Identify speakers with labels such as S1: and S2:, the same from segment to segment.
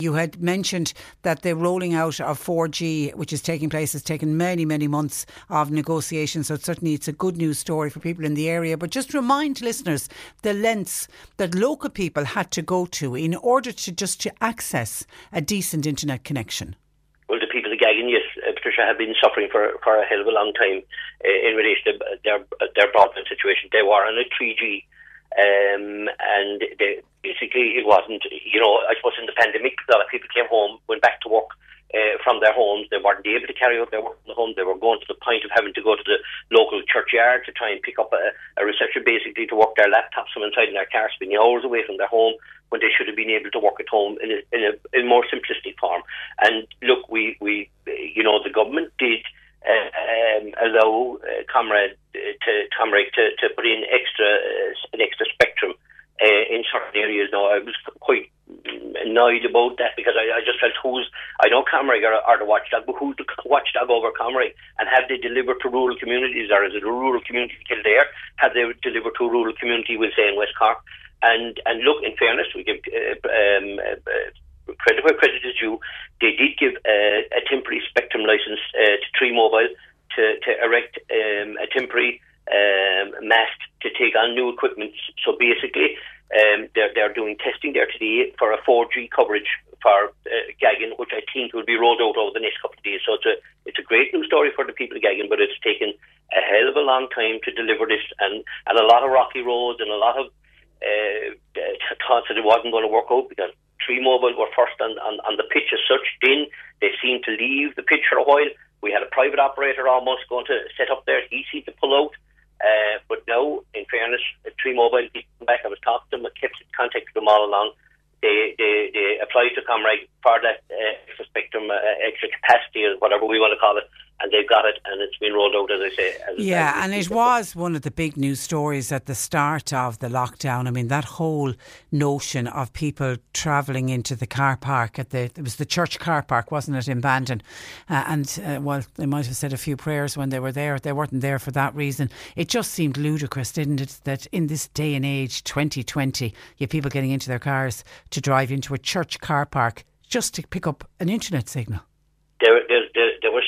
S1: You had mentioned that the rolling out of 4G, which is taking place, has taken many, many months of negotiation. So certainly it's a good news story for people in the area. But just remind listeners the lengths that local people had to go to in order to just to access a decent internet connection.
S2: Well, the people of Gaggin, yes, uh, Patricia, have been suffering for, for a hell of a long time uh, in relation to their their broadband situation. They were on a 3G um, and they, basically, it wasn't, you know, I suppose in the pandemic, a lot of people came home, went back to work uh, from their homes. They weren't able to carry out their work from the home. They were going to the point of having to go to the local churchyard to try and pick up a, a reception, basically to work their laptops from inside in their car, spending hours away from their home when they should have been able to work at home in a, in a, in a more simplistic form. And look, we, we, you know, the government did um, allow uh, ComReg uh, to ComReg to, to put in extra uh, an extra spectrum in certain areas. Now I was quite annoyed about that because I, I just felt who's I know ComReg are, are the watchdog, but who's the watchdog over ComReg? And have they delivered to rural communities, or is it a rural community Kildare? Have they delivered to a rural community, we'll say in West Cork? And and look, in fairness, we give uh, um, uh, credit where credit is due, they did give uh, a temporary spectrum license uh, to Three Mobile to, to erect um, a temporary um, mast to take on new equipment. So basically, um, they're, they're doing testing there today for a 4G coverage for uh, Gaggin, which I think will be rolled out over the next couple of days. So it's a it's a great news story for the people of Gaggin, but it's taken a hell of a long time to deliver this, and, and a lot of rocky roads and a lot of uh, thoughts that it wasn't going to work out because Three Mobile were first on, on, on the pitch as such. Then they seemed to leave the pitch for a while. We had a private operator almost going to set up there. He seemed to pull out. Uh, but now, in fairness, Three Mobile came back. I was talking to them, I kept in contact with them all along. They, they, they applied to ComReg for that uh, extra spectrum, uh, extra capacity, or whatever we want to call it and they've got it, and it's been rolled out, as I say. As
S1: yeah, as and it was one of the big news stories at the start of the lockdown. I mean, that whole notion of people travelling into the car park at the it was the church car park, wasn't it, in Bandon? Uh, and uh, well, they might have said a few prayers when they were there. They weren't there for that reason. It just seemed ludicrous, didn't it, that in this day and age, 2020, you have people getting into their cars to drive into a church car park just to pick up an internet signal.
S2: There, there, there, there was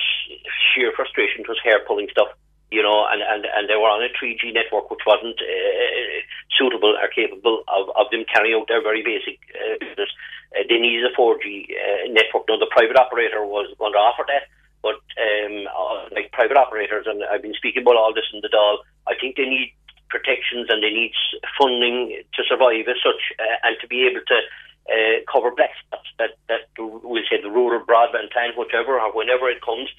S2: sheer frustration. It was hair pulling stuff, you know, and, and, and they were on a 3G network which wasn't uh, suitable or capable of, of them carrying out their very basic uh, business. Uh, they needed a 4G uh, network. Now, the private operator was going to offer that, but um, uh, like private operators, and I've been speaking about all this in the Dáil, I think they need protections and they need funding to survive as such uh, and to be able to uh, cover black spots that, that we'll say the rural broadband plan, whichever or whenever it comes,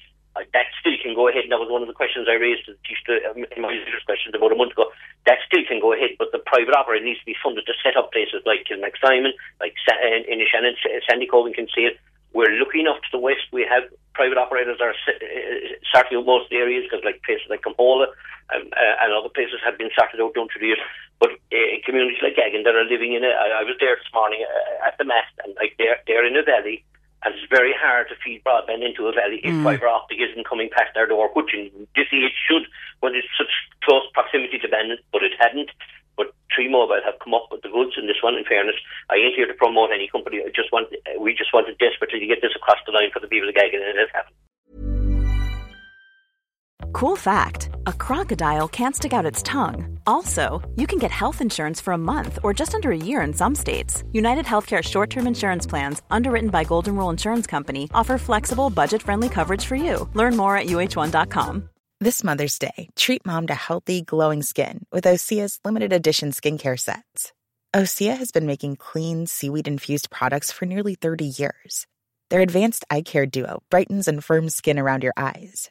S2: that still can go ahead. And that was one of the questions I raised um, in my leader's questions about a month ago. That still can go ahead, but the private operator needs to be funded to set up places like Kilmacsimon, like sandy Inishannon, can see it. We're looking up to the west. We have private operators are uh, starting out most areas because like places like Campola um, uh, and other places have been started out down through the years. But uh, communities like Gaggin that are living in it, I, was there this morning uh, at the mast and like they're, they're in a valley and it's very hard to feed broadband into a valley if mm. fibre optic isn't coming past their door, which in this it should when it's such close proximity to Bandon, but it hadn't. But Three Mobile have come up with the goods in this one. In fairness, I ain't here to promote any company. I just want we just wanted desperately to get this across the line for the people of Gaggin, and it has happened.
S3: Cool fact a crocodile can't stick out its tongue. Also, you can get health insurance for a month or just under a year in some states. United Healthcare short term insurance plans, underwritten by Golden Rule Insurance Company, offer flexible, budget friendly coverage for you. Learn more at uhone.com.
S4: This Mother's Day, treat mom to healthy, glowing skin with Osea's limited edition skincare sets. Osea has been making clean, seaweed infused products for nearly 30 years. Their advanced eye care duo brightens and firms skin around your eyes